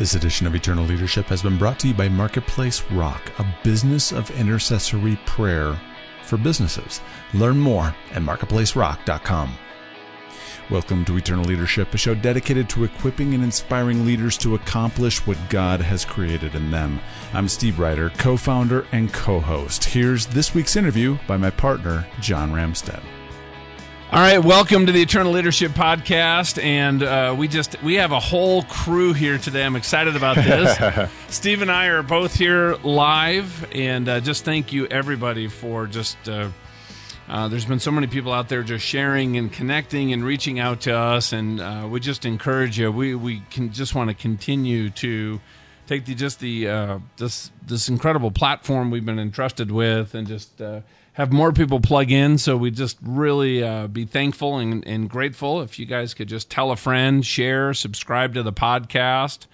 This edition of Eternal Leadership has been brought to you by Marketplace Rock, a business of intercessory prayer for businesses. Learn more at marketplacerock.com. Welcome to Eternal Leadership, a show dedicated to equipping and inspiring leaders to accomplish what God has created in them. I'm Steve Ryder, co founder and co host. Here's this week's interview by my partner, John Ramstead. All right, welcome to the Eternal Leadership Podcast, and uh, we just we have a whole crew here today. I'm excited about this. Steve and I are both here live, and uh, just thank you everybody for just. Uh, uh, there's been so many people out there just sharing and connecting and reaching out to us, and uh, we just encourage you. We we can just want to continue to take the just the uh, this this incredible platform we've been entrusted with, and just uh, have more people plug in. So we just really uh, be thankful and, and, grateful if you guys could just tell a friend, share, subscribe to the podcast.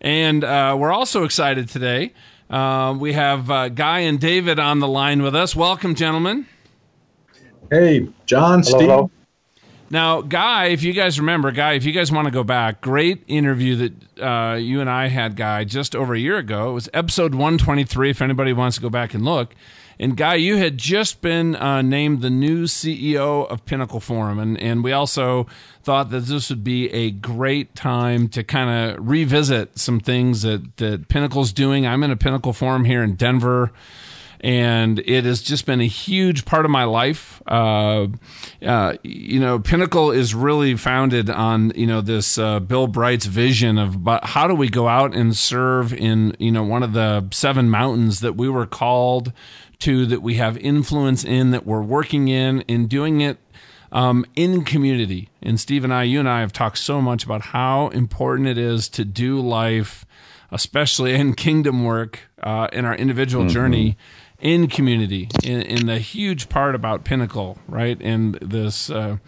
And uh, we're also excited today. Uh, we have uh, Guy and David on the line with us. Welcome, gentlemen. Hey, John, Steve. Hello. Now, Guy, if you guys remember, Guy, if you guys want to go back, great interview that uh, you and I had, Guy, just over a year ago. It was episode 123, if anybody wants to go back and look. And Guy, you had just been uh, named the new CEO of Pinnacle Forum, and and we also thought that this would be a great time to kind of revisit some things that that Pinnacle's doing. I'm in a Pinnacle Forum here in Denver and it has just been a huge part of my life. Uh, uh, you know, Pinnacle is really founded on you know this uh, Bill Bright's vision of but how do we go out and serve in you know one of the seven mountains that we were called to that we have influence in, that we're working in, in doing it um, in community. And Steve and I, you and I have talked so much about how important it is to do life, especially in kingdom work, uh, in our individual mm-hmm. journey in community, in, in, the huge part about Pinnacle, right? And this, uh,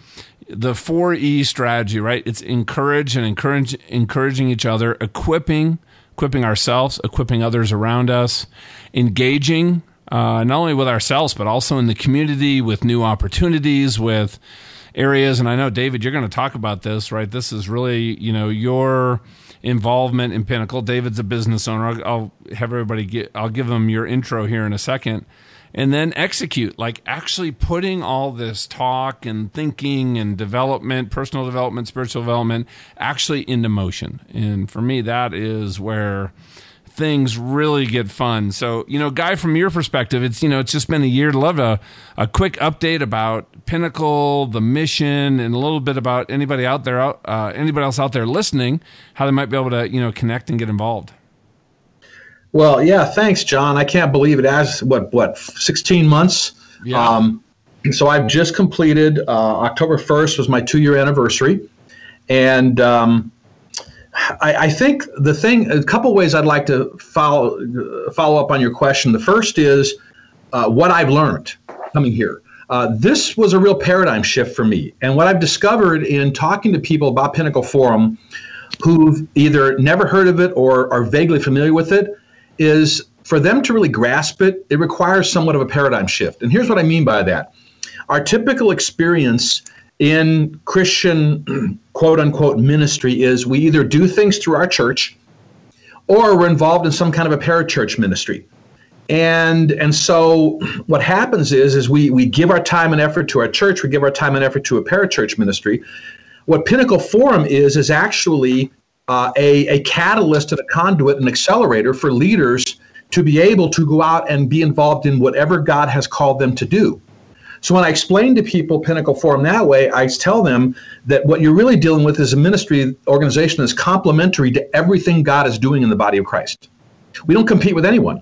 the four E strategy, right? It's encourage and encourage, encouraging each other, equipping, equipping ourselves, equipping others around us, engaging, uh, not only with ourselves, but also in the community with new opportunities, with areas. And I know, David, you're going to talk about this, right? This is really, you know, your involvement in Pinnacle. David's a business owner. I'll, I'll have everybody get, I'll give them your intro here in a second. And then execute, like actually putting all this talk and thinking and development, personal development, spiritual development, actually into motion. And for me, that is where things really get fun. So, you know, Guy, from your perspective, it's, you know, it's just been a year to love a, a quick update about Pinnacle, the mission, and a little bit about anybody out there, out uh, anybody else out there listening, how they might be able to, you know, connect and get involved. Well, yeah, thanks, John. I can't believe it has what what 16 months. Yeah. Um, so I've just completed uh, October 1st was my two year anniversary, and um, I, I, think the thing, a couple ways I'd like to follow follow up on your question. The first is uh, what I've learned coming here. Uh, this was a real paradigm shift for me, and what I've discovered in talking to people about Pinnacle Forum, who've either never heard of it or are vaguely familiar with it, is for them to really grasp it, it requires somewhat of a paradigm shift. And here's what I mean by that: our typical experience in Christian quote unquote ministry is we either do things through our church or we're involved in some kind of a parachurch ministry. And and so what happens is is we we give our time and effort to our church, we give our time and effort to a parachurch ministry. What Pinnacle Forum is is actually uh, a, a catalyst and a conduit, an accelerator for leaders to be able to go out and be involved in whatever God has called them to do. So when I explain to people Pinnacle Forum that way, I tell them that what you're really dealing with is a ministry organization that's complementary to everything God is doing in the body of Christ. We don't compete with anyone.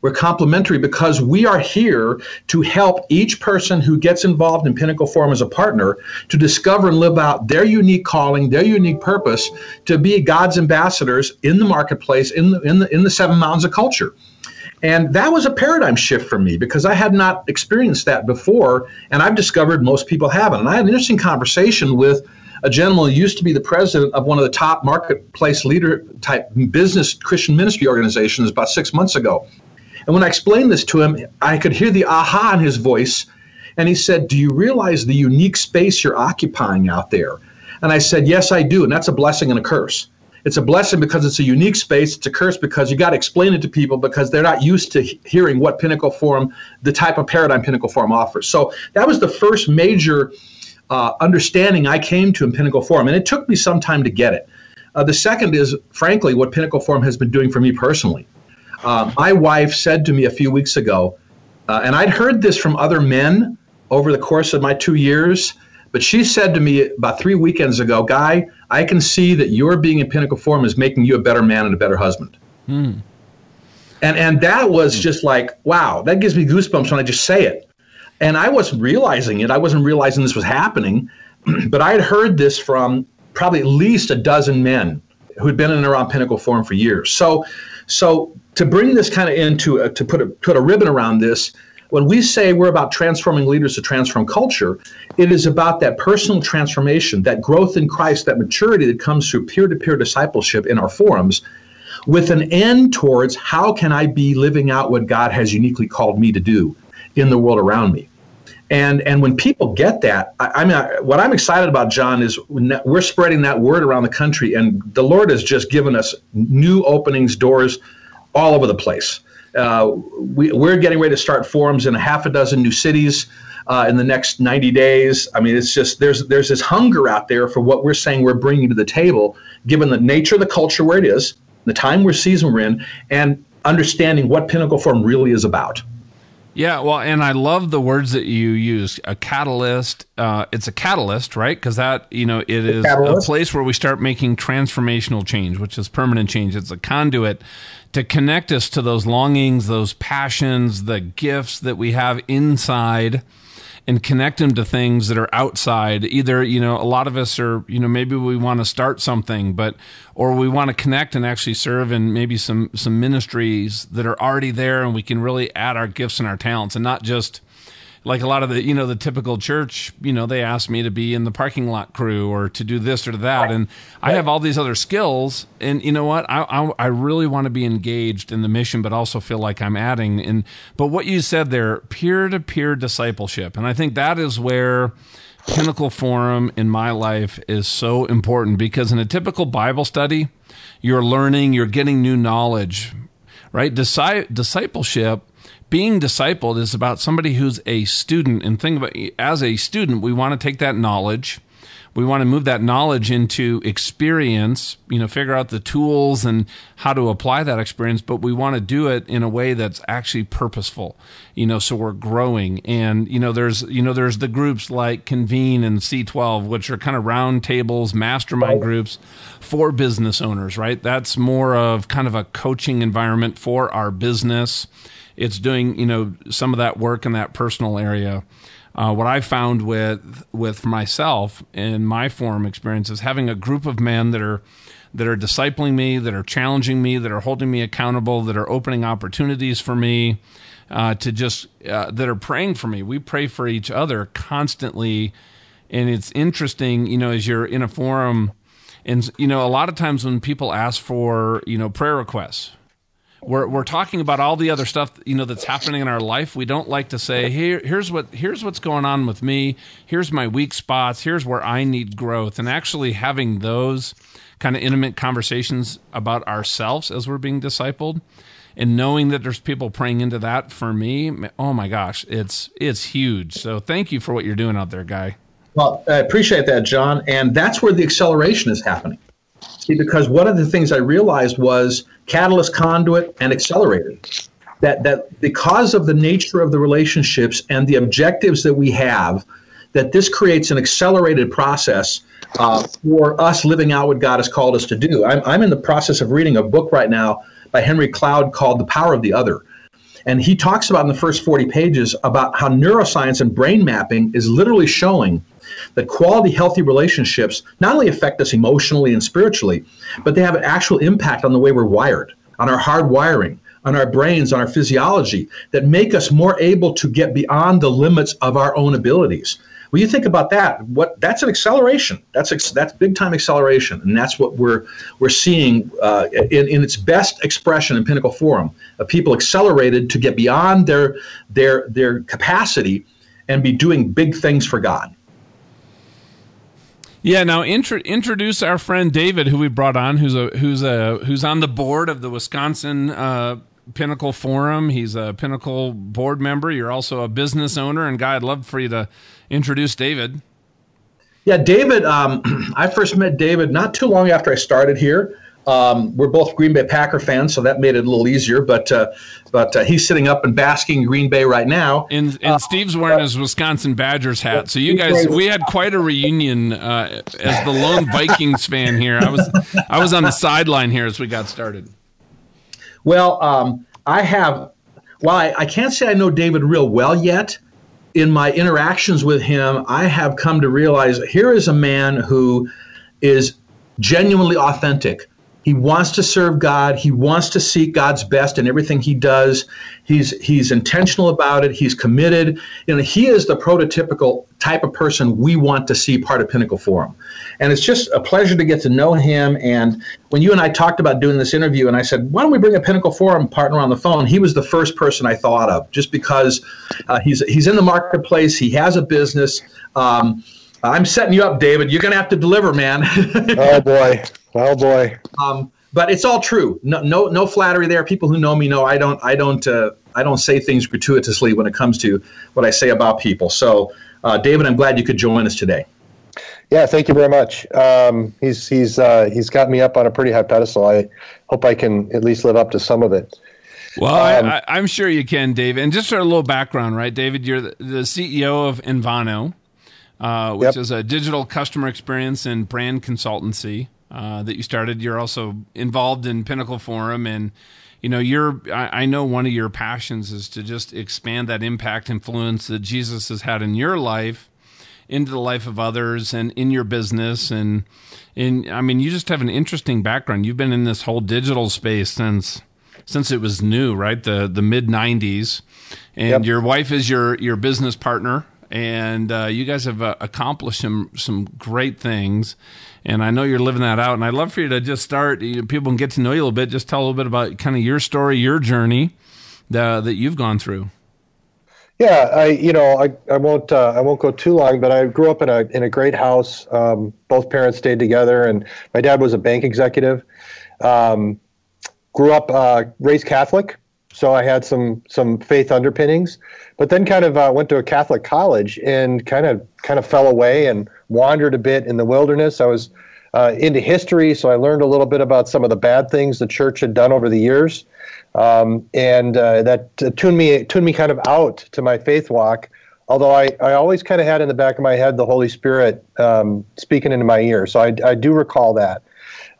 We're complementary because we are here to help each person who gets involved in Pinnacle Forum as a partner to discover and live out their unique calling, their unique purpose to be God's ambassadors in the marketplace, in the, in the, in the seven mountains of culture. And that was a paradigm shift for me because I had not experienced that before. And I've discovered most people haven't. And I had an interesting conversation with a gentleman who used to be the president of one of the top marketplace leader type business Christian ministry organizations about six months ago. And when I explained this to him, I could hear the aha in his voice. And he said, Do you realize the unique space you're occupying out there? And I said, Yes, I do. And that's a blessing and a curse. It's a blessing because it's a unique space. It's a curse because you got to explain it to people because they're not used to hearing what Pinnacle Forum, the type of paradigm Pinnacle Forum offers. So that was the first major uh, understanding I came to in Pinnacle Forum, and it took me some time to get it. Uh, the second is, frankly, what Pinnacle Forum has been doing for me personally. Uh, my wife said to me a few weeks ago, uh, and I'd heard this from other men over the course of my two years, but she said to me about three weekends ago, Guy, I can see that your being in Pinnacle Forum is making you a better man and a better husband. Hmm. And, and that was just like, wow, that gives me goosebumps when I just say it. And I wasn't realizing it. I wasn't realizing this was happening. but I had heard this from probably at least a dozen men who had been in and around Pinnacle Forum for years. So, so to bring this kind of into a, to put a, put a ribbon around this, when we say we're about transforming leaders to transform culture, it is about that personal transformation, that growth in Christ, that maturity that comes through peer to peer discipleship in our forums, with an end towards how can I be living out what God has uniquely called me to do in the world around me. And and when people get that, I, I mean, I, what I'm excited about, John, is we're spreading that word around the country, and the Lord has just given us new openings, doors, all over the place. Uh, we, we're getting ready to start forums in a half a dozen new cities. Uh, in the next 90 days. I mean, it's just there's there's this hunger out there for what we're saying we're bringing to the table, given the nature of the culture where it is, the time we're season we're in, and understanding what Pinnacle Forum really is about. Yeah, well, and I love the words that you use. A catalyst. Uh, it's a catalyst, right? Because that you know it is a place where we start making transformational change, which is permanent change. It's a conduit to connect us to those longings, those passions, the gifts that we have inside and connect them to things that are outside. Either, you know, a lot of us are, you know, maybe we want to start something, but or we want to connect and actually serve in maybe some some ministries that are already there and we can really add our gifts and our talents and not just like a lot of the you know the typical church you know they ask me to be in the parking lot crew or to do this or that. And i have all these other skills. And you know what? I i, I really want to be engaged in the mission but also feel like i'm adding. And but what you said there peer-to-peer discipleship. And i think that is where pinnacle forum in my life is so important because in a typical bible study you're learning you're getting new knowledge right? Disci- discipleship being discipled is about somebody who's a student and think about as a student we want to take that knowledge. We want to move that knowledge into experience you know figure out the tools and how to apply that experience but we want to do it in a way that's actually purposeful you know so we're growing. And you know there's you know there's the groups like convene and c12 which are kind of round tables mastermind groups for business owners right? That's more of kind of a coaching environment for our business it's doing you know some of that work in that personal area. Uh, what I found with with myself in my forum experience is having a group of men that are that are discipling me, that are challenging me, that are holding me accountable, that are opening opportunities for me, uh, to just uh, that are praying for me. We pray for each other constantly, and it's interesting, you know, as you're in a forum, and you know, a lot of times when people ask for you know prayer requests we're we're talking about all the other stuff you know that's happening in our life. We don't like to say, "Here, here's what here's what's going on with me. Here's my weak spots. Here's where I need growth." And actually having those kind of intimate conversations about ourselves as we're being discipled, and knowing that there's people praying into that for me, oh my gosh, it's it's huge. So thank you for what you're doing out there, guy. Well, I appreciate that, John, and that's where the acceleration is happening. See, because one of the things I realized was catalyst, conduit, and accelerator. That that because of the nature of the relationships and the objectives that we have, that this creates an accelerated process uh, for us living out what God has called us to do. I'm, I'm in the process of reading a book right now by Henry Cloud called The Power of the Other. And he talks about in the first 40 pages about how neuroscience and brain mapping is literally showing that quality, healthy relationships not only affect us emotionally and spiritually, but they have an actual impact on the way we're wired, on our hard wiring, on our brains, on our physiology, that make us more able to get beyond the limits of our own abilities. When you think about that, what that's an acceleration. That's that's big time acceleration, and that's what we're we're seeing uh, in in its best expression in Pinnacle Forum. Of people accelerated to get beyond their their their capacity and be doing big things for God. Yeah. Now intro- introduce our friend David, who we brought on, who's a who's a who's on the board of the Wisconsin uh, Pinnacle Forum. He's a Pinnacle board member. You're also a business owner. And guy, I'd love for you to introduce David. Yeah, David. Um, I first met David not too long after I started here. Um, we're both Green Bay Packer fans, so that made it a little easier. But uh, but uh, he's sitting up and basking in Green Bay right now. And, and uh, Steve's wearing his Wisconsin Badgers hat. So you guys, we had quite a reunion uh, as the lone Vikings fan here. I was I was on the sideline here as we got started. Well, um, I have. Well, I, I can't say I know David real well yet. In my interactions with him, I have come to realize here is a man who is genuinely authentic he wants to serve God. He wants to seek God's best in everything he does. He's he's intentional about it. He's committed. You know, he is the prototypical type of person we want to see part of Pinnacle Forum. And it's just a pleasure to get to know him. And when you and I talked about doing this interview, and I said, why don't we bring a Pinnacle Forum partner on the phone? He was the first person I thought of, just because uh, he's he's in the marketplace. He has a business. Um, I'm setting you up, David. You're going to have to deliver, man. oh boy. Oh boy. Um, but it's all true. No, no, no flattery there. People who know me know I don't, I don't, uh, I don't say things gratuitously when it comes to what I say about people. So, uh, David, I'm glad you could join us today. Yeah, thank you very much. Um, he's he's uh, he's got me up on a pretty high pedestal. I hope I can at least live up to some of it. Well, um, I, am sure you can, David. And just for a little background, right, David? You're the, the CEO of Envano, uh, which yep. is a digital customer experience and brand consultancy uh, that you started. You're also involved in Pinnacle Forum, and you know, you're. I, I, know one of your passions is to just expand that impact influence that Jesus has had in your life into the life of others and in your business and in I mean you just have an interesting background. You've been in this whole digital space since since it was new, right? The the mid 90s. And yep. your wife is your your business partner and uh, you guys have uh, accomplished some some great things and I know you're living that out. And I'd love for you to just start. You know, people can get to know you a little bit. Just tell a little bit about kind of your story, your journey that that you've gone through. Yeah, I you know I, I won't uh, I won't go too long, but I grew up in a in a great house. Um, both parents stayed together, and my dad was a bank executive. Um, grew up uh, raised Catholic, so I had some some faith underpinnings. But then kind of uh, went to a Catholic college and kind of kind of fell away and wandered a bit in the wilderness. I was uh, into history, so I learned a little bit about some of the bad things the church had done over the years, um, and uh, that tuned me tuned me kind of out to my faith walk. Although I, I always kind of had in the back of my head the Holy Spirit um, speaking into my ear, so I, I do recall that.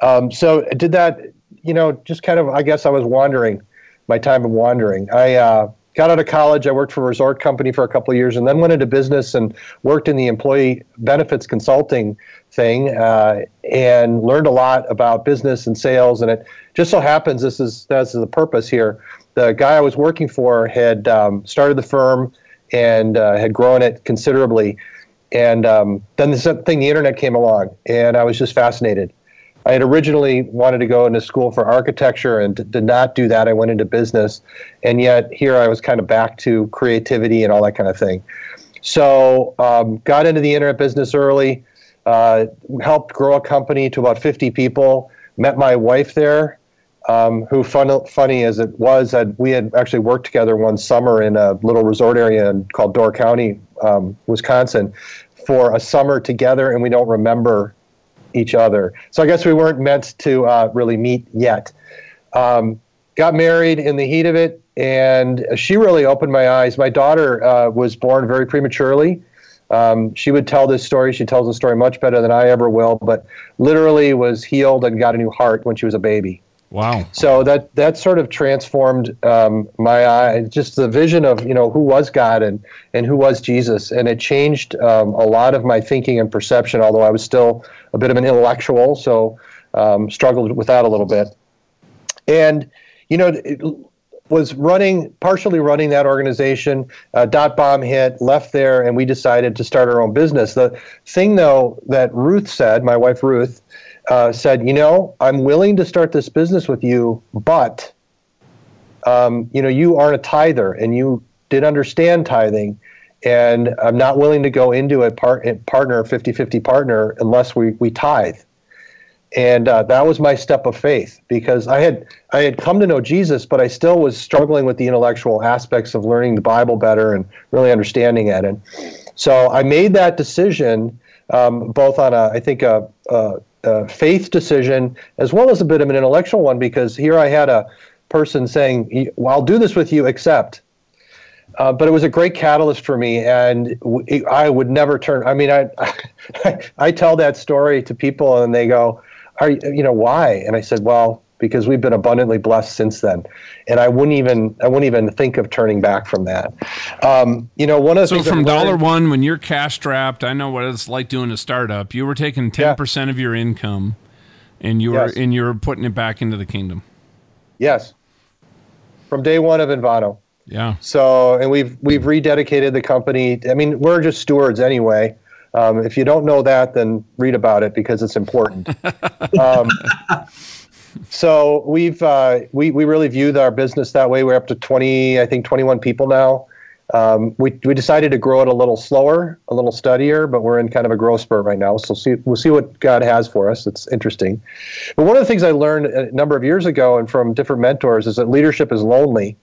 Um, so did that, you know, just kind of I guess I was wandering, my time of wandering. I uh, got out of college. I worked for a resort company for a couple of years, and then went into business and worked in the employee benefits consulting thing, uh, and learned a lot about business and sales. And it just so happens this is that's the purpose here. The guy I was working for had um, started the firm and uh, had grown it considerably. And um, then this thing, the internet came along, and I was just fascinated. I had originally wanted to go into school for architecture and did not do that. I went into business, and yet here I was kind of back to creativity and all that kind of thing. So um, got into the internet business early, uh, helped grow a company to about 50 people. Met my wife there, um, who fun, funny as it was, had, we had actually worked together one summer in a little resort area in, called Door County, um, Wisconsin, for a summer together, and we don't remember each other. So I guess we weren't meant to uh, really meet yet. Um, got married in the heat of it, and she really opened my eyes. My daughter uh, was born very prematurely. Um, she would tell this story. She tells the story much better than I ever will, but literally was healed and got a new heart when she was a baby. Wow. So that that sort of transformed um, my eye, just the vision of you know who was God and and who was Jesus, and it changed um, a lot of my thinking and perception. Although I was still a bit of an intellectual, so um, struggled with that a little bit. And you know, it was running partially running that organization. Uh, dot bomb hit, left there, and we decided to start our own business. The thing though that Ruth said, my wife Ruth uh, said, you know, I'm willing to start this business with you, but, um, you know, you aren't a tither and you did understand tithing. and I'm not willing to go into a part, partner 50-50 partner unless we we tithe. And uh, that was my step of faith because I had I had come to know Jesus, but I still was struggling with the intellectual aspects of learning the Bible better and really understanding it. And so I made that decision um, both on a I think a, a, a faith decision as well as a bit of an intellectual one because here I had a person saying, well, I'll do this with you, except. Uh, but it was a great catalyst for me, and w- I would never turn. I mean, I, I, I tell that story to people, and they go, "Are you know why?" And I said, "Well, because we've been abundantly blessed since then, and I wouldn't even I wouldn't even think of turning back from that." Um, you know, one of the so from dollar one, when you're cash strapped, I know what it's like doing a startup. You were taking ten percent of your income, and you were Yes. and you were putting it back into the kingdom. yes, from day one of Envano. Yeah. So, and we've we've rededicated the company. I mean, we're just stewards anyway. Um, if you don't know that, then read about it because it's important. um, so we've uh, we we really view our business that way. We're up to twenty, I think, twenty one people now. Um, we we decided to grow it a little slower, a little steadier, but we're in kind of a growth spurt right now. So see, we'll see what God has for us. It's interesting. But one of the things I learned a number of years ago and from different mentors is that leadership is lonely.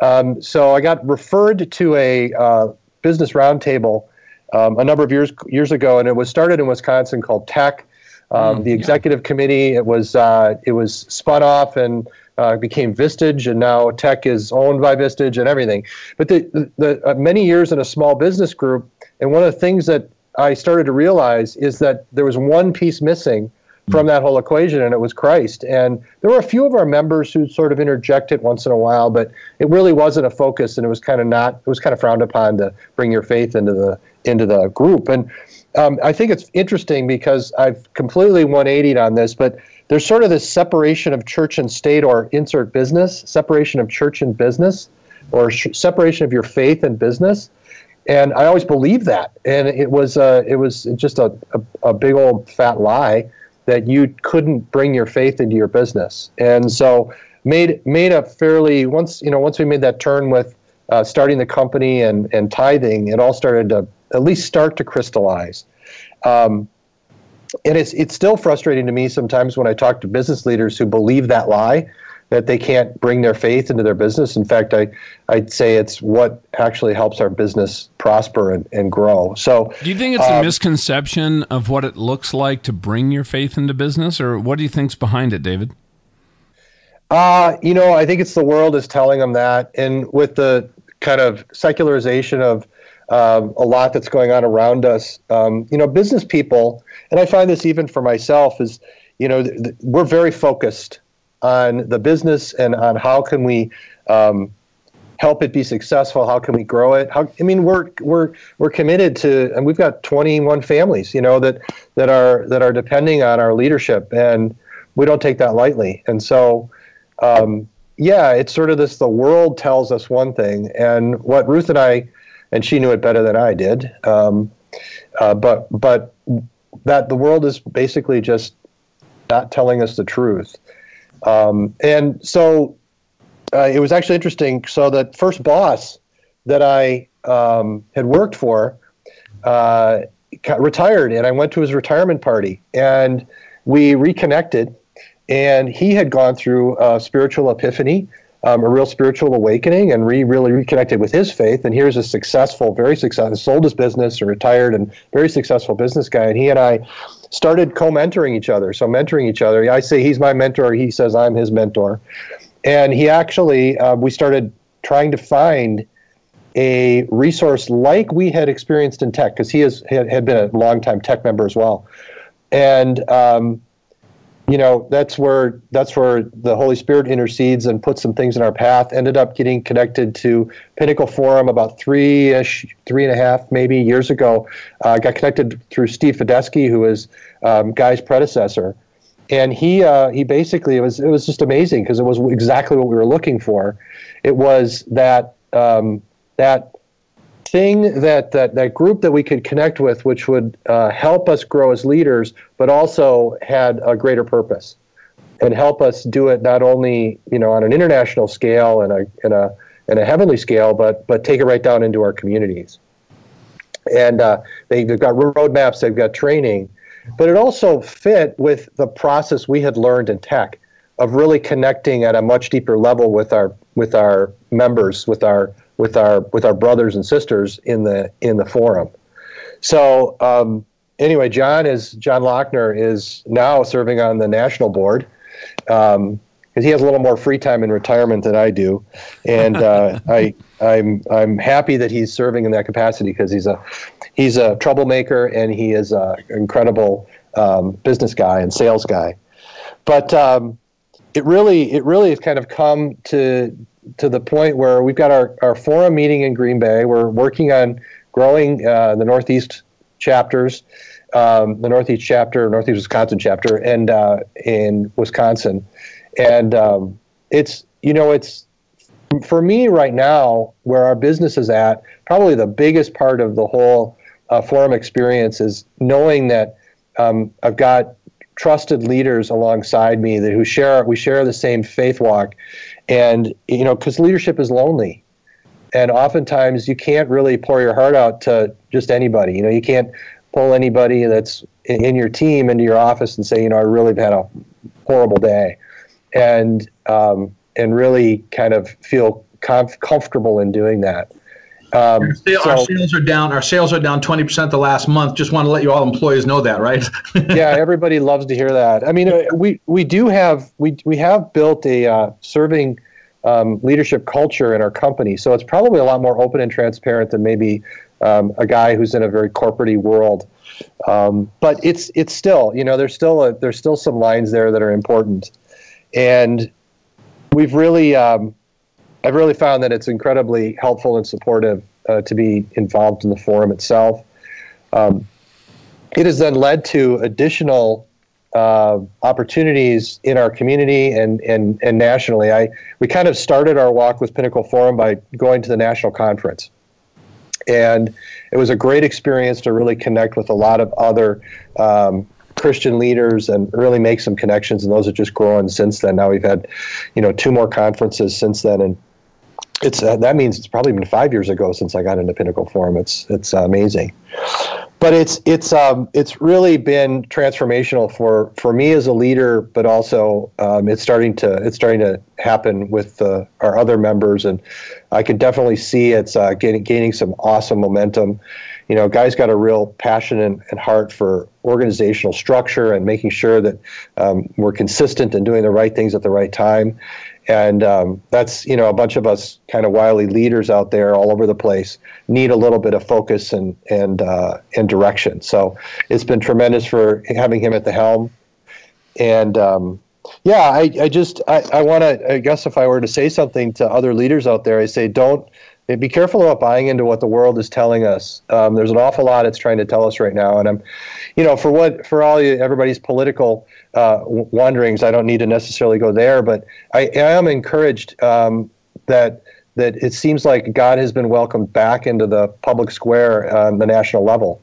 Um, so I got referred to a uh, business roundtable um, a number of years years ago, and it was started in Wisconsin called TEC. Um, the executive committee it was uh, it was spun off and uh, became Vistage, and now TEC is owned by Vistage and everything. But the, the, the uh, many years in a small business group, and one of the things that I started to realize is that there was one piece missing from that whole equation, and it was Christ. And there were a few of our members who sort of interjected once in a while, but it really wasn't a focus, and it was kind of not. It was kind of frowned upon to bring your faith into the into the group. And um, I think it's interesting because I've completely 180'd on this, but there's sort of this separation of church and state, or insert business, separation of church and business, or sh- separation of your faith and business. And I always believed that, and it was uh, it was just a, a, a big old fat lie that you couldn't bring your faith into your business, and so made made a fairly once you know once we made that turn with uh, starting the company and and tithing, it all started to at least start to crystallize. Um, and it's it's still frustrating to me sometimes when I talk to business leaders who believe that lie that they can't bring their faith into their business. In fact, I, I'd say it's what actually helps our business prosper and, and grow. So, Do you think it's a misconception of what it looks like to bring your faith into business, or what do you think's behind it, David? uh, you know, I think it's the world is telling them that. And with the kind of secularization of um, a lot that's going on around us, um, you know, business people, and I find this even for myself, is, you know, th- th- we're very focused on the business and on how can we um, help it be successful how can we grow it? How i mean we're we're we're committed to and we've got 21 families you know that that are that are depending on our leadership and we don't take that lightly. And so um, yeah it's sort of this the world tells us one thing and what ruth and i and she knew it better than i did um, uh, but but that the world is basically just not telling us the truth um, and so uh, it was actually interesting. So the first boss that I um, had worked for uh, retired, and I went to his retirement party, and we reconnected. And he had gone through a spiritual epiphany, um, a real spiritual awakening, and re- really reconnected with his faith. And here's a successful, very successful, sold his business and retired, and very successful business guy. And he and I started co-mentoring each other. So mentoring each other. I say he's my mentor. He says I'm his mentor and he actually uh, we started trying to find a resource like we had experienced in TEC because he is had, had been a longtime TEC member as well and um, you know that's where that's where the holy spirit intercedes and puts some things in our path. Ended up getting connected to pinnacle forum about three-ish three and a half maybe years ago. Uh, got connected through steve fedesky who is um, guy's predecessor. And he uh, he basically it was it was just amazing because it was exactly what we were looking for. It was that um, that thing that, that that group that we could connect with, which would uh, help us grow as leaders, but also had a greater purpose and help us do it not only you know on an international scale and a in a in a heavenly scale, but but take it right down into our communities. and uh, they've got roadmaps, they've got training, but it also fit with the process we had learned in TEC of really connecting at a much deeper level with our with our members, with our with our with our brothers and sisters in the in the forum. So um, anyway, John is John Lochner is now serving on the national board. Um, because he has a little more free time in retirement than I do, and uh, I I'm I'm happy that he's serving in that capacity because he's a he's a troublemaker and he is an incredible um, business guy and sales guy. But um, it really it really has kind of come to to the point where we've got our, our forum meeting in Green Bay. We're working on growing uh, the Northeast chapters, um, the Northeast chapter, Northeast Wisconsin chapter, and uh, in Wisconsin and um, it's you know it's for me right now where our business is at probably the biggest part of the whole uh, forum experience is knowing that um, i've got trusted leaders alongside me that who share we share the same faith walk and you know because leadership is lonely. And oftentimes you can't really pour your heart out to just anybody. You know you can't pull anybody that's in your team into your office and say you know i really had a horrible day. And um, and really kind of feel comf- comfortable in doing that. Um, our, so, our, sales are down. Our sales are down twenty percent the last month. Just want to let you all employees know that, right? yeah, everybody loves to hear that. I mean, uh, we we do have we we have built a uh, serving um, leadership culture in our company, so it's probably a lot more open and transparent than maybe um, a guy who's in a very corporatey world. Um, but it's it's still you know there's still a, there's still some lines there that are important and we've really um, I've really found that it's incredibly helpful and supportive uh, to be involved in the forum itself. Um, it has then led to additional uh, opportunities in our community and, and, and nationally. I, we kind of started our walk with Pinnacle Forum by going to the national conference. And it was a great experience to really connect with a lot of other um, Christian leaders and really make some connections, and those have just grown since then. Now we've had, you know, two more conferences since then, and it's uh, that means it's probably been five years ago since I got into Pinnacle Forum. It's it's amazing, but it's it's um, it's really been transformational for for me as a leader, but also um, it's starting to it's starting to happen with uh, our other members, and I can definitely see it's uh, gaining some awesome momentum you know, guys got a real passion and, and heart for organizational structure and making sure that um, we're consistent and doing the right things at the right time. And um, that's, you know, a bunch of us kind of wily leaders out there all over the place need a little bit of focus and, and, uh, and direction. So it's been tremendous for having him at the helm. And, um, yeah, I, I just I, I want to I guess if I were to say something to other leaders out there, I say don't be careful about buying into what the world is telling us. Um, there's an awful lot it's trying to tell us right now, and I'm, you know, for what for all you, everybody's political uh, wanderings, I don't need to necessarily go there, but I, I am encouraged um, that that it seems like God has been welcomed back into the public square on the national level,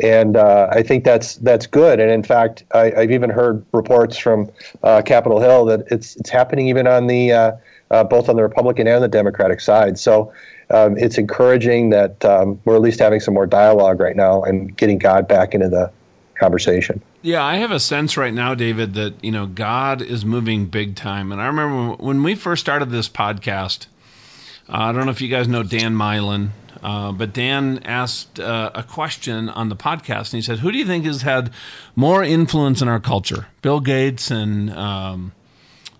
and uh, I think that's that's good. And in fact, I, have even heard reports from uh, Capitol Hill that it's it's happening even on the uh, uh, both on the Republican and the Democratic side. So um, it's encouraging that um, we're at least having some more dialogue right now and getting God back into the conversation. Yeah, I have a sense right now, David, that you know God is moving big time. And I remember when we first started this podcast. Uh, I don't know if you guys know Dan Milan, uh, but Dan asked uh, a question on the podcast, and he said, "Who do you think has had more influence in our culture, Bill Gates and um,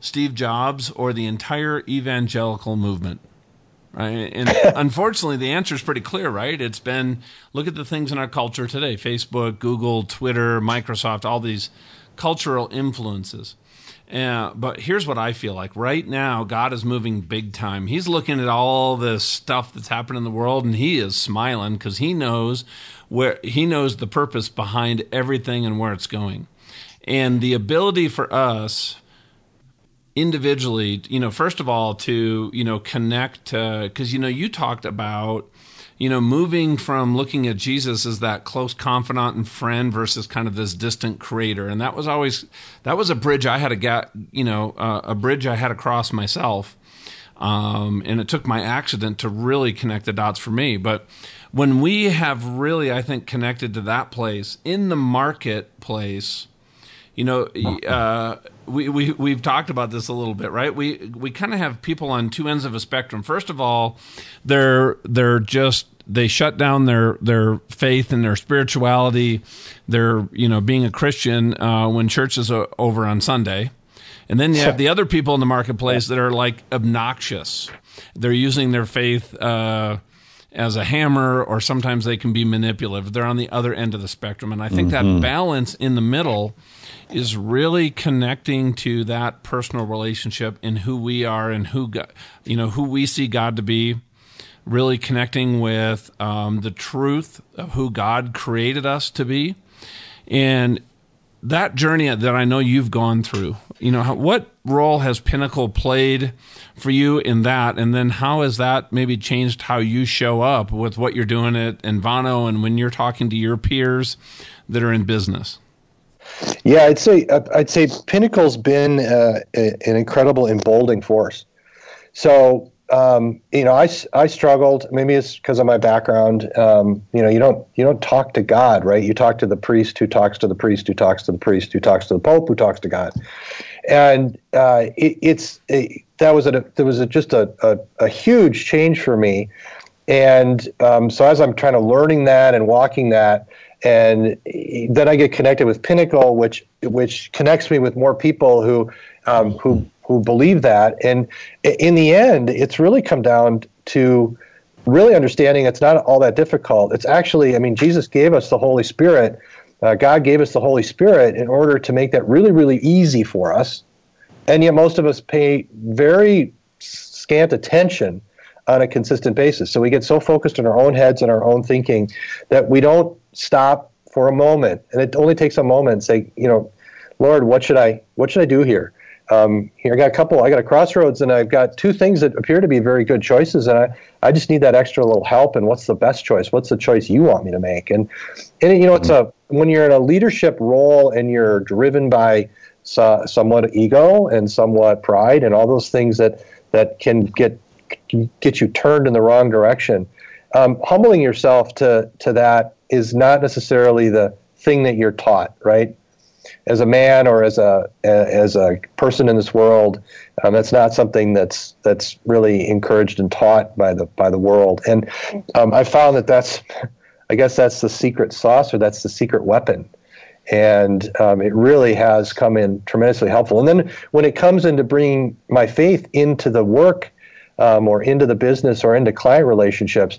Steve Jobs or the entire evangelical movement? Right. And unfortunately, the answer is pretty clear, right? It's been look at the things in our culture today Facebook, Google, Twitter, Microsoft, all these cultural influences. Uh, but here's what I feel like right now, God is moving big time. He's looking at all this stuff that's happening in the world, and he is smiling because he knows where he knows the purpose behind everything and where it's going. And the ability for us individually, you know, first of all, to, you know, connect, because, you know, you talked about, you know, moving from looking at Jesus as that close confidant and friend versus kind of this distant creator. And that was always, that was a bridge I had to get, you know, uh, a bridge I had to cross myself. Um, and it took my accident to really connect the dots for me. But when we have really, I think, connected to that place in the marketplace, you know, uh, we, we, we've talked about this a little bit, right? We, we kind of have people on two ends of a spectrum. First of all, they're, they're just, they shut down their, their faith and their spirituality. They're, you know, being a Christian uh, when church is uh, over on Sunday. And then you have the other people in the marketplace that are like obnoxious. They're using their faith uh, as a hammer, or sometimes they can be manipulative. They're on the other end of the spectrum. And I think mm-hmm. that balance in the middle is really connecting to that personal relationship in who we are and who God, you know who we see God to be. Really connecting with um, the truth of who God created us to be, and that journey that I know you've gone through. You know, what role has Pinnacle played for you in that, and then how has that maybe changed how you show up with what you're doing at Envano and when you're talking to your peers that are in business? Yeah, I'd say I'd say Pinnacle's been uh, an incredible emboldening force. So um, you know, I, I struggled. Maybe it's because of my background. Um, you know, you don't you don't talk to God, right? You talk to the priest who talks to the priest who talks to the priest who talks to the pope who talks to God, and uh, it, it's it, that was a there was a, just a, a, a huge change for me. And um, so as I'm trying to learning that and walking that, and then I get connected with Pinnacle, which which connects me with more people who um, who who believe that. And in the end, it's really come down to really understanding it's not all that difficult. It's actually, I mean, Jesus gave us the Holy Spirit. Uh, God gave us the Holy Spirit in order to make that really, really easy for us. And yet, most of us pay very scant attention on a consistent basis. So we get so focused in our own heads and our own thinking that we don't stop for a moment. And it only takes a moment say, you know, Lord, what should I what should I do here? Um, here I got a couple. I got a crossroads, and I've got two things that appear to be very good choices, and I, I just need that extra little help. And what's the best choice? What's the choice you want me to make? And, and you know, it's a when you're in a leadership role and you're driven by so, somewhat ego and somewhat pride and all those things that that can get get you turned in the wrong direction. Um, humbling yourself to to that is not necessarily the thing that you're taught, right? As a man or as a as a person in this world, um, that's not something that's that's really encouraged and taught by the by the world. And um, I found that that's, I guess that's the secret sauce or that's the secret weapon and um, it really has come in tremendously helpful. And then when it comes into bringing my faith into the work um, or into the business or into client relationships,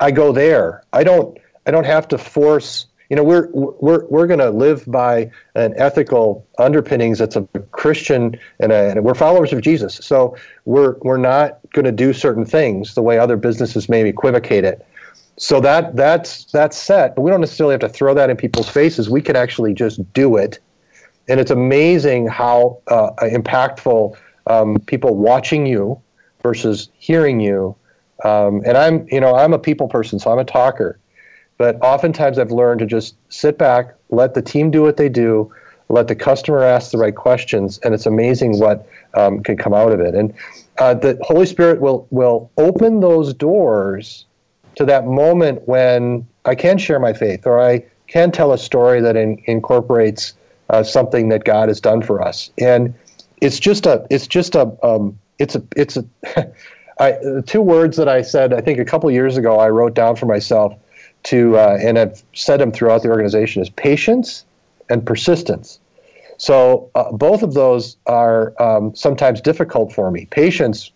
I go there. I don't. I don't have to force. You know, we're we're we're going to live by an ethical underpinnings that's a Christian and, a, and we're followers of Jesus. So we're we're not going to do certain things the way other businesses maybe equivocate it. So that that's that's set, but we don't necessarily have to throw that in people's faces. We can actually just do it, and it's amazing how uh, impactful um, people watching you versus hearing you. Um, and I'm, you know, I'm a people person, so I'm a talker. But oftentimes I've learned to just sit back, let the team do what they do, let the customer ask the right questions, and it's amazing what um, can come out of it. And uh, the Holy Spirit will will open those doors to that moment when I can share my faith, or I can tell a story that in, incorporates uh, something that God has done for us. And it's just a it's just a um, it's a it's a I, two words that I said I think a couple years ago I wrote down for myself to uh, and I've said them throughout the organization is patience and persistence. So uh, both of those are um, sometimes difficult for me. Patience,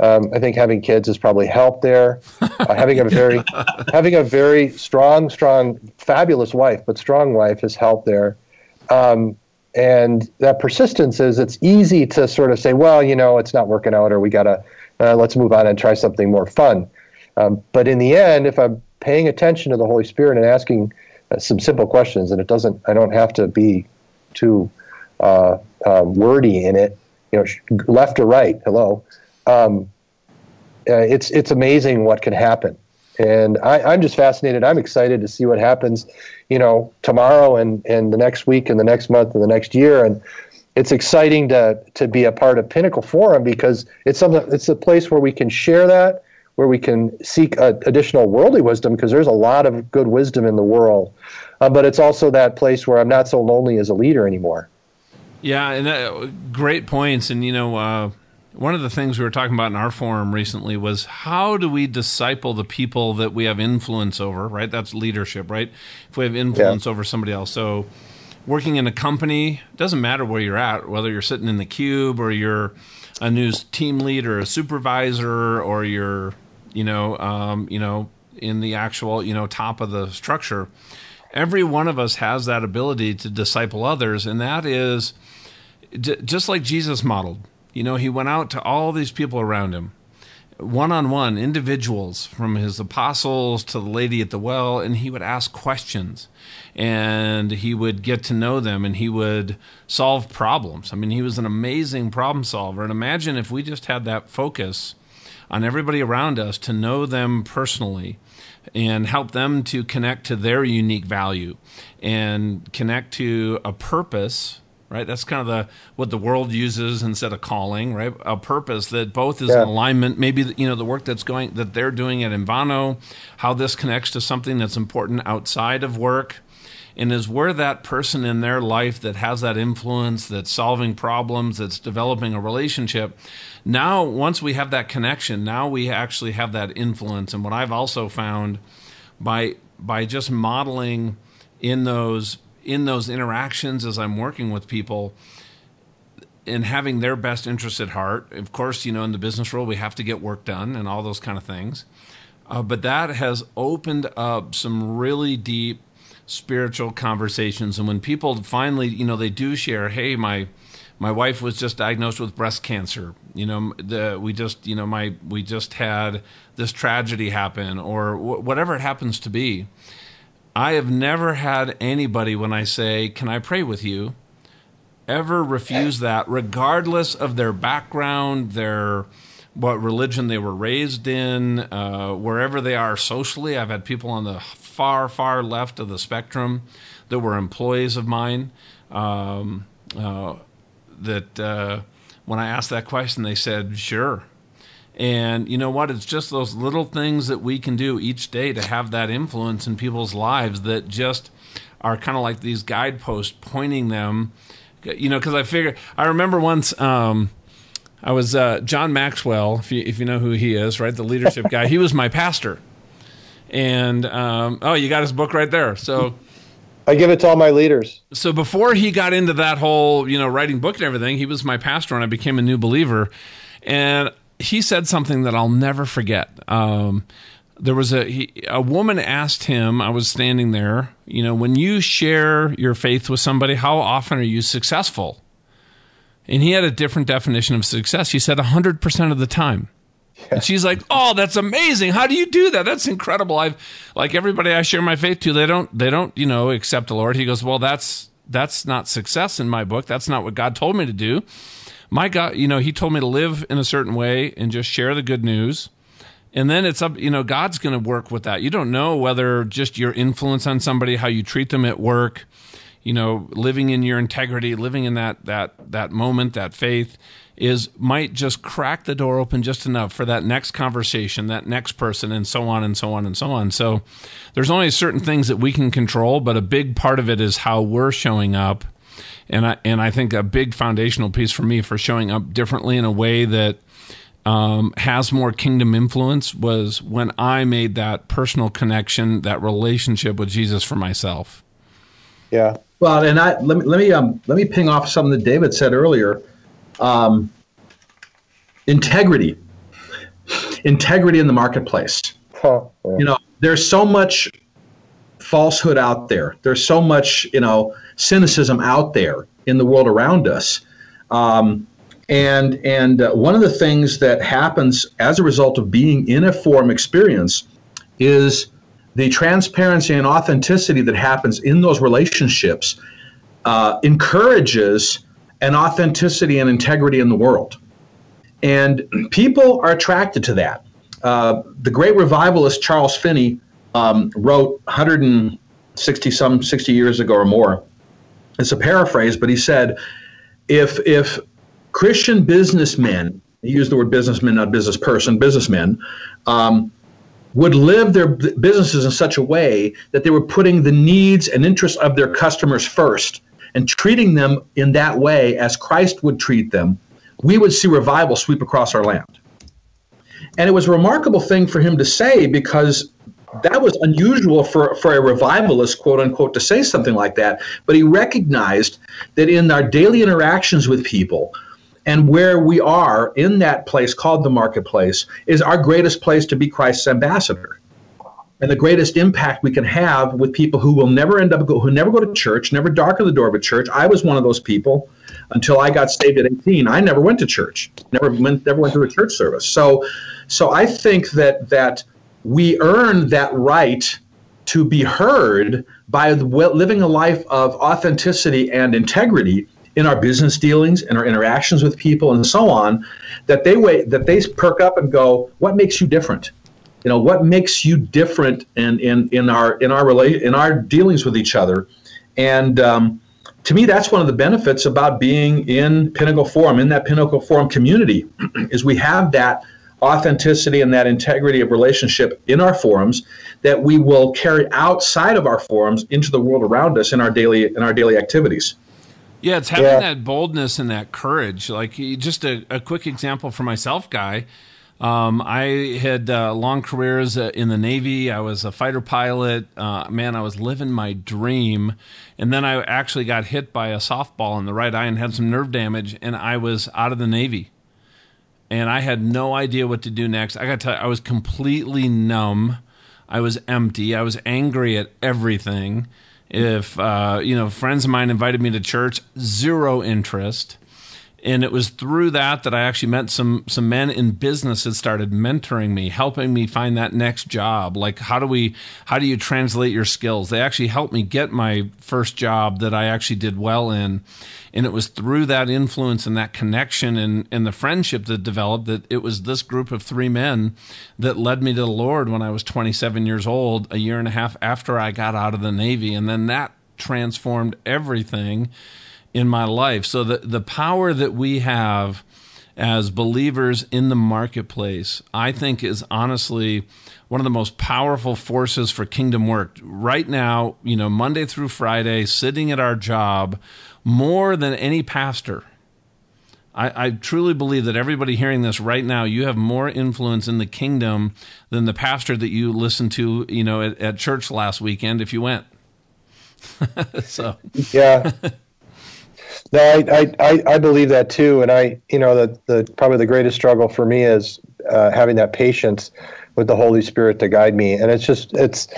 um, I think having kids has probably helped there. Uh, having a very having a very strong, strong, fabulous wife, but strong wife has helped there. Um, and that persistence is it's easy to sort of say, well, you know, it's not working out, or we gotta uh, let's move on and try something more fun. Um, but in the end, if I'm paying attention to the Holy Spirit and asking uh, some simple questions, and it doesn't, I don't have to be too uh, um, wordy in it, you know, left or right. Hello, um, uh, it's it's amazing what can happen and I, am just fascinated. I'm excited to see what happens, you know, tomorrow and, and the next week and the next month and the next year. And it's exciting to to be a part of Pinnacle Forum because it's something it's a place where we can share that, where we can seek uh, additional worldly wisdom because there's a lot of good wisdom in the world, uh, but it's also that place where I'm not so lonely as a leader anymore. Yeah, and uh, great points. And you know, uh, one of the things we were talking about in our forum recently was how do we disciple the people that we have influence over? Right, that's leadership. Right, if we have influence yeah. over somebody else, so working in a company doesn't matter where you're at, whether you're sitting in the cube or you're a news team leader, a supervisor, or you're you know um, you know in the actual you know top of the structure. Every one of us has that ability to disciple others, and that is just like Jesus modeled. You know, he went out to all these people around him one on one individuals from his apostles to the lady at the well, and he would ask questions and he would get to know them and he would solve problems. I mean, he was an amazing problem solver. And imagine if we just had that focus on everybody around us to know them personally and help them to connect to their unique value and connect to a purpose right? That's kind of the what the world uses instead of calling, right? A purpose that both is yeah. in alignment. Maybe you know the work that's going that they're doing at Envano, how this connects to something that's important outside of work, and is where that person in their life that has that influence, that's solving problems, that's developing a relationship. Now, once we have that connection, now we actually have that influence. And what I've also found by by just modeling in those in those interactions as I'm working with people and having their best interest at heart. Of course, you know, in the business world, we have to get work done and all those kind of things. Uh, but that has opened up some really deep spiritual conversations. And when people finally, you know, they do share, hey, my my wife was just diagnosed with breast cancer. You know, the, we just, you know, my we just had this tragedy happen, or wh- whatever it happens to be. I have never had anybody, when I say, Can I pray with you? ever refuse that, regardless of their background, their what religion they were raised in, uh, wherever they are socially. I've had people on the far, far left of the spectrum that were employees of mine um, uh, that uh, when I asked that question, they said, Sure. And you know what? It's just those little things that we can do each day to have that influence in people's lives that just are kind of like these guideposts pointing them. You know, because I figure I remember once um, I was uh, John Maxwell, if you if you know who he is, right, the leadership guy. He was my pastor, and um, oh, you got his book right there. So. I give it to all my leaders. So before he got into that whole, you know, writing book and everything, he was my pastor and I became a new believer. And he said something that I'll never forget. Um, there was a he, a woman asked him. I was standing there. You know, when you share your faith with somebody, how often are you successful? And he had a different definition of success. He said hundred percent of the time. Yeah. And she's like, "Oh, that's amazing! How do you do that? That's incredible!" I've like everybody I share my faith to, they don't they don't you know accept the Lord. He goes, "Well, that's that's not success in my book. That's not what God told me to do." My God, you know, he told me to live in a certain way and just share the good news. And then it's up, you know, God's going to work with that. You don't know whether just your influence on somebody, how you treat them at work, you know, living in your integrity, living in that that that moment, that faith is might just crack the door open just enough for that next conversation, that next person, and so on and so on and so on. So there's only certain things that we can control, but a big part of it is how we're showing up and I and I think a big foundational piece for me for showing up differently in a way that um, has more kingdom influence was when I made that personal connection, that relationship with Jesus for myself. Yeah. Well, and I let me let me um, let me ping off something that David said earlier. Um, integrity, integrity in the marketplace. Huh, yeah. You know, there's so much falsehood out there. There's so much, you know, cynicism out there in the world around us. Um, and and uh, one of the things that happens as a result of being in a forum experience is the transparency and authenticity that happens in those relationships uh, encourages an authenticity and integrity in the world. And people are attracted to that. Uh, the great revivalist Charles Finney um, wrote 160 some 60 years ago or more. It's a paraphrase, but he said, if if Christian businessmen, he used the word businessman, not business person, businessmen, um, would live their businesses in such a way that they were putting the needs and interests of their customers first and treating them in that way as Christ would treat them, we would see revival sweep across our land. And it was a remarkable thing for him to say because that was unusual for, for a revivalist, quote unquote, to say something like that. But he recognized that in our daily interactions with people, and where we are in that place called the marketplace is our greatest place to be Christ's ambassador. And the greatest impact we can have with people who will never end up go, who never go to church, never darken the door of a church. I was one of those people until I got saved at 18. I never went to church, never went, never went to a church service. So, so I think that that we earn that right to be heard by living a life of authenticity and integrity in our business dealings and our interactions with people and so on that they wait that they perk up and go what makes you different? You know what makes you different in in, in our in our relate in our dealings with each other? And um, to me that's one of the benefits about being in pinnacle forum in that pinnacle forum community is we have that authenticity and that integrity of relationship in our forums that we will carry outside of our forums into the world around us in our daily in our daily activities yeah, it's having yeah. that boldness and that courage. Like just a, a quick example for myself, guy. Um, I had uh, long careers uh, in the Navy. I was a fighter pilot. Uh, man, I was living my dream. And then I actually got hit by a softball in the right eye and had some nerve damage, and I was out of the Navy. And I had no idea what to do next. I got to tell you, I was completely numb. I was empty. I was angry at everything. If uh, you know, friends of mine invited me to church, zero interest. And it was through that that I actually met some some men in business that started mentoring me, helping me find that next job. Like how do we how do you translate your skills? They actually helped me get my first job that I actually did well in and it was through that influence and that connection and, and the friendship that developed that it was this group of three men that led me to the Lord when I was 27 years old, a year and a half after I got out of the Navy. And then that transformed everything in my life. So the, the power that we have as believers in the marketplace, I think is honestly one of the most powerful forces for kingdom work. Right now, you know, Monday through Friday, sitting at our job, more than any pastor. I, I, truly believe that everybody hearing this right now, you have more influence in the kingdom than the pastor that you listened to, you know, at, at church last weekend if you went. so yeah. No, I, I, I believe that too, and I, you know, the, the probably the greatest struggle for me is uh, having that patience with the Holy Spirit to guide me, and it's just it's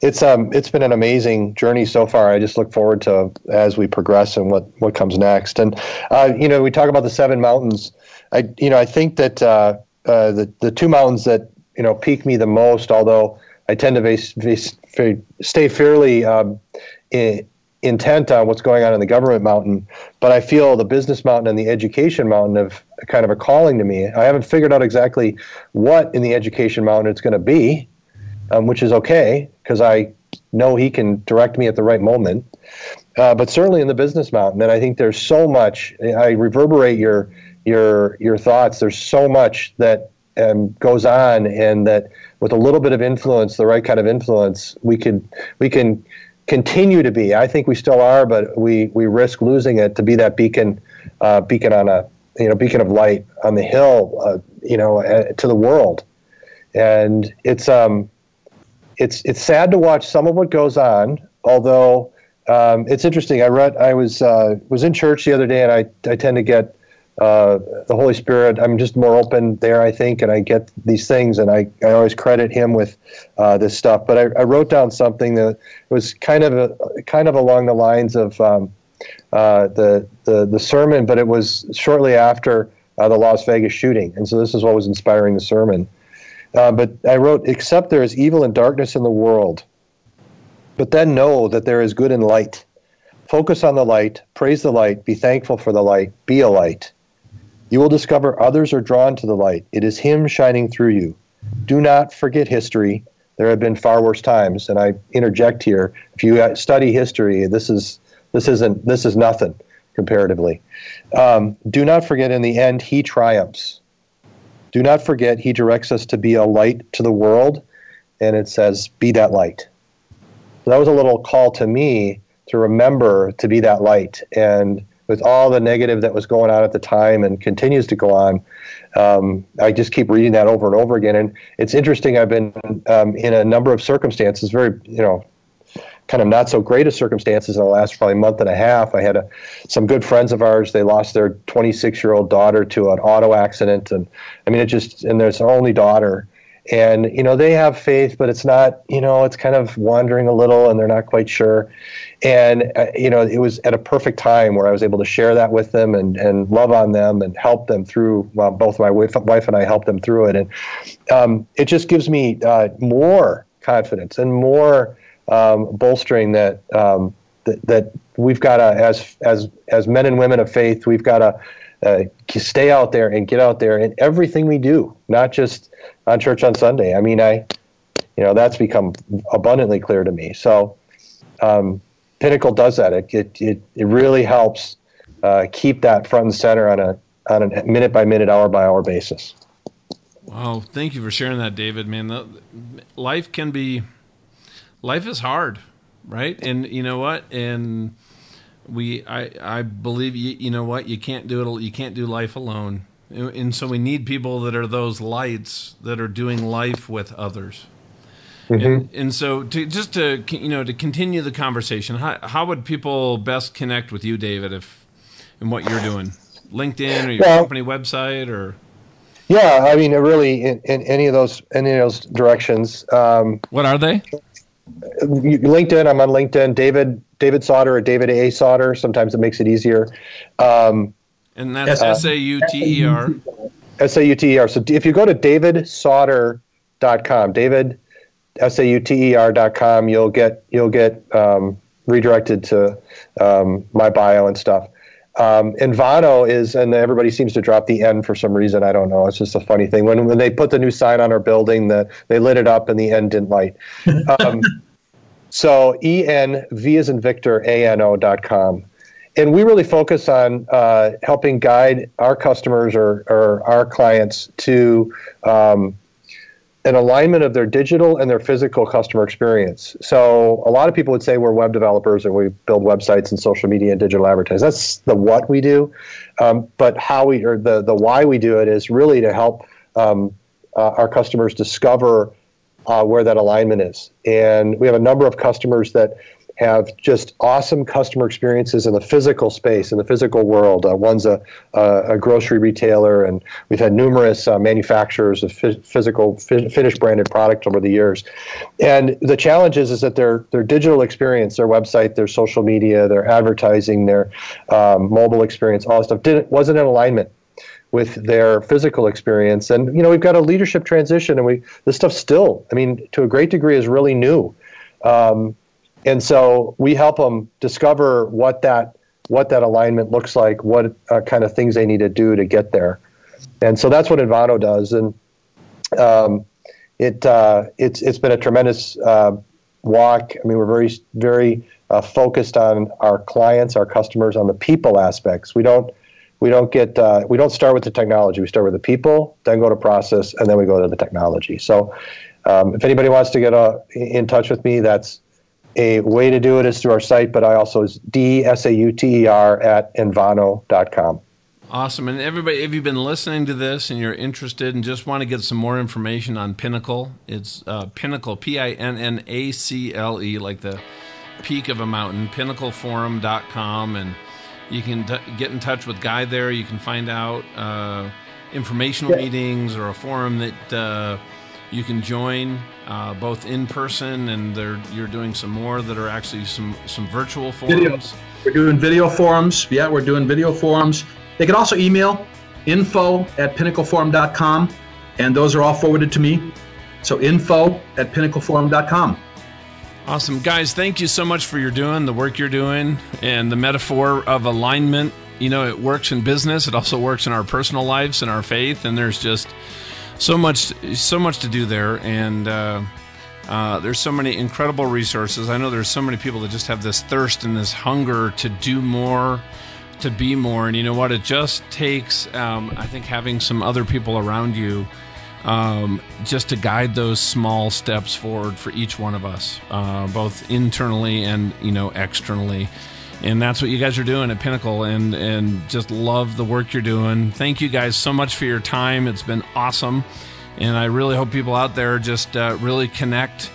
it's um it's been an amazing journey so far. I just look forward to as we progress and what what comes next. And uh, you know, we talk about the seven mountains. I you know I think that uh, uh, the the two mountains that you know pique me the most, although I tend to stay fairly um, in, intent on what's going on in the government mountain, but I feel the business mountain and the education mountain have kind of a calling to me. I haven't figured out exactly what in the education mountain it's going to be um, which is okay because I know he can direct me at the right moment. Uh, but certainly in the business mountain, and I think there's so much. I reverberate your your your thoughts. There's so much that um, goes on, and that with a little bit of influence, the right kind of influence, we could we can continue to be. I think we still are, but we we risk losing it to be that beacon uh, beacon on a you know beacon of light on the hill, uh, you know, uh, to the world. And it's um it's it's sad to watch some of what goes on. Although um, it's interesting, I read I was uh, was in church the other day, and I I tend to get uh, the Holy Spirit. I'm just more open there, I think, and I get these things, and I, I always credit Him with uh, this stuff. But I, I, wrote down something that was kind of a, kind of along the lines of um, uh, the, the the sermon, but it was shortly after uh, the Las Vegas shooting, and so this is what was inspiring the sermon. Uh, but I wrote, except there is evil and darkness in the world. But then know that there is good and light. Focus on the light, praise the light, be thankful for the light, be a light. You will discover others are drawn to the light. It is Him shining through you. Do not forget history. There have been far worse times, and I interject here. If you study history, this is this isn't this is nothing. comparatively. Um, do not forget, in the end, He triumphs. Do not forget, He directs us to be a light to the world, and it says, Be that light. So that was a little call to me to remember to be that light. And with all the negative that was going on at the time and continues to go on, um, I just keep reading that over and over again. And it's interesting. I've been um, in a number of circumstances, very you know, kind of not so great of circumstances in the last probably month and a half. I had a, some good friends of ours. They lost their 26 year old daughter to an auto accident, and I mean it just and there's their only daughter and you know they have faith but it's not you know it's kind of wandering a little and they're not quite sure. And uh, you know it was at a perfect time where i was able to share that with them and and love on them and help them through well both my wife, wife and i helped them through it. And um, it just gives me uh, more confidence and more um, bolstering that, um, that that we've got to as as as men and women of faith we've got to uh, stay out there and get out there in everything we do, not just on church on Sunday. I mean, I, you know, that's become abundantly clear to me. So, um, Pinnacle does that. It it it, it really helps uh, keep that front and center on a on a minute by minute, hour by hour basis. Wow, thank you for sharing that, David. Man, life can be, life is hard, right? And you know what? And we I I believe you you know what? You can't do it you can't do life alone. And so we need people that are those lights that are doing life with others. Mm-hmm. and, and so to just to you know to continue the conversation how, how would people best connect with you david if and what you're doing? Linkedin or your well, company website or? Yeah i mean really in, in any of those any of those directions um, what are they LinkedIn. I'm on LinkedIn. David David Sauter or David A. Sauter. Sometimes it makes it easier. Um, and that's uh, S A U T E R. S A U T E R. So if you go to davidsauter.com, David S A U T E R.com, you'll get you'll get um, redirected to um, my bio and stuff. Um, Envano is, and everybody seems to drop the N for some reason. I don't know. It's just a funny thing. When when they put the new sign on our building, the they lit it up and the N didn't light. Um, so E N V is in Victor A N O dot com. And we really focus on uh, helping guide our customers or, or our clients to um, an alignment of their digital and their physical customer experience. So a lot of people would say we're web developers and we build websites and social media and digital advertising. That's the what we do, um, but how we or the the why we do it is really to help um, uh, our customers discover uh, where that alignment is. And we have a number of customers that have just awesome customer experiences in the physical space, in the physical world. Uh, one's a, a, grocery retailer, and we've had numerous uh, manufacturers of physical fi- finished branded product over the years. And the challenge is, is that their their digital experience, their website, their social media, their advertising, their um, mobile experience, all that stuff didn't wasn't in alignment with their physical experience. And you know, we've got a leadership transition, and we this stuff still, I mean, to a great degree, is really new. Um, and so we help them discover what that what that alignment looks like, what uh, kind of things they need to do to get there. And so that's what Envano does. And um, it uh, it's it's been a tremendous uh, walk. I mean, we're very very uh, focused on our clients, our customers, on the people aspects. We don't we don't get uh, we don't start with the technology. We start with the people, then go to process, and then we go to the technology. So, um, if anybody wants to get uh, in touch with me, that's a way to do it is through our site, but I also is D-S-A-U-T-E-R at envano.com. Awesome. And everybody, if you've been listening to this and you're interested and just want to get some more information on Pinnacle, it's uh, Pinnacle, P I N N A C L E, like the peak of a mountain, pinnacleforum.com. And you can t- get in touch with Guy there. You can find out uh, informational yeah. meetings or a forum that uh, you can join uh, both in person and you're doing some more that are actually some some virtual forums. Video. We're doing video forums. Yeah, we're doing video forums. They can also email info at pinnacleforum.com, and those are all forwarded to me. So info at pinnacleforum.com. Awesome. Guys, thank you so much for your doing, the work you're doing, and the metaphor of alignment. You know, it works in business, it also works in our personal lives and our faith, and there's just so much so much to do there and uh, uh, there's so many incredible resources i know there's so many people that just have this thirst and this hunger to do more to be more. And you know what? It just takes, um, I think, having some other people around you um, just to guide those small steps forward for each one of us, uh, both internally and you know externally. And that's what you guys are doing at Pinnacle, and and just love the work you're doing. Thank you guys so much for your time. It's been awesome, and I really hope people out there just uh, really connect.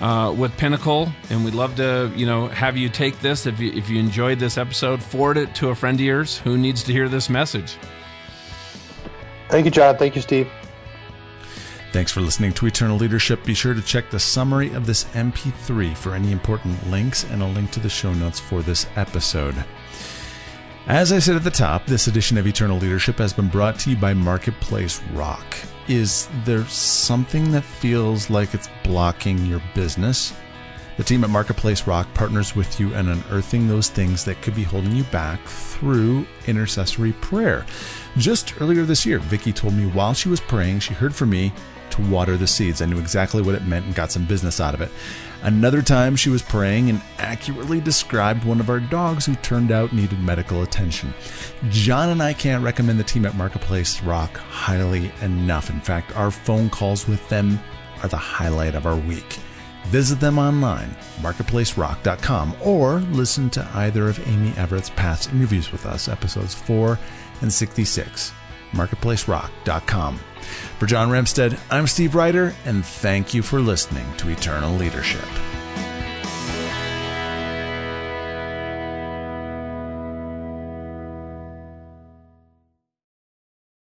Uh, with Pinnacle, and we'd love to, you know, have you take this if you if you enjoyed this episode, forward it to a friend of yours who needs to hear this message. Thank you, John. Thank you, Steve. Thanks for listening to Eternal Leadership. Be sure to check the summary of this MP3 for any important links and a link to the show notes for this episode. As I said at the top, this edition of Eternal Leadership has been brought to you by Marketplace Rock. Is there something that feels like it's blocking your business? The team at Marketplace Rock partners with you in unearthing those things that could be holding you back through intercessory prayer. Just earlier this year, Vicki told me while she was praying, she heard from me to water the seeds. I knew exactly what it meant and got some business out of it. Another time, she was praying and accurately described one of our dogs who turned out needed medical attention. John and I can't recommend the team at Marketplace Rock highly enough. In fact, our phone calls with them are the highlight of our week. Visit them online, marketplacerock.com, or listen to either of Amy Everett's past interviews with us, episodes 4 and 66, marketplacerock.com. For John Ramstead, I'm Steve Ryder, and thank you for listening to Eternal Leadership.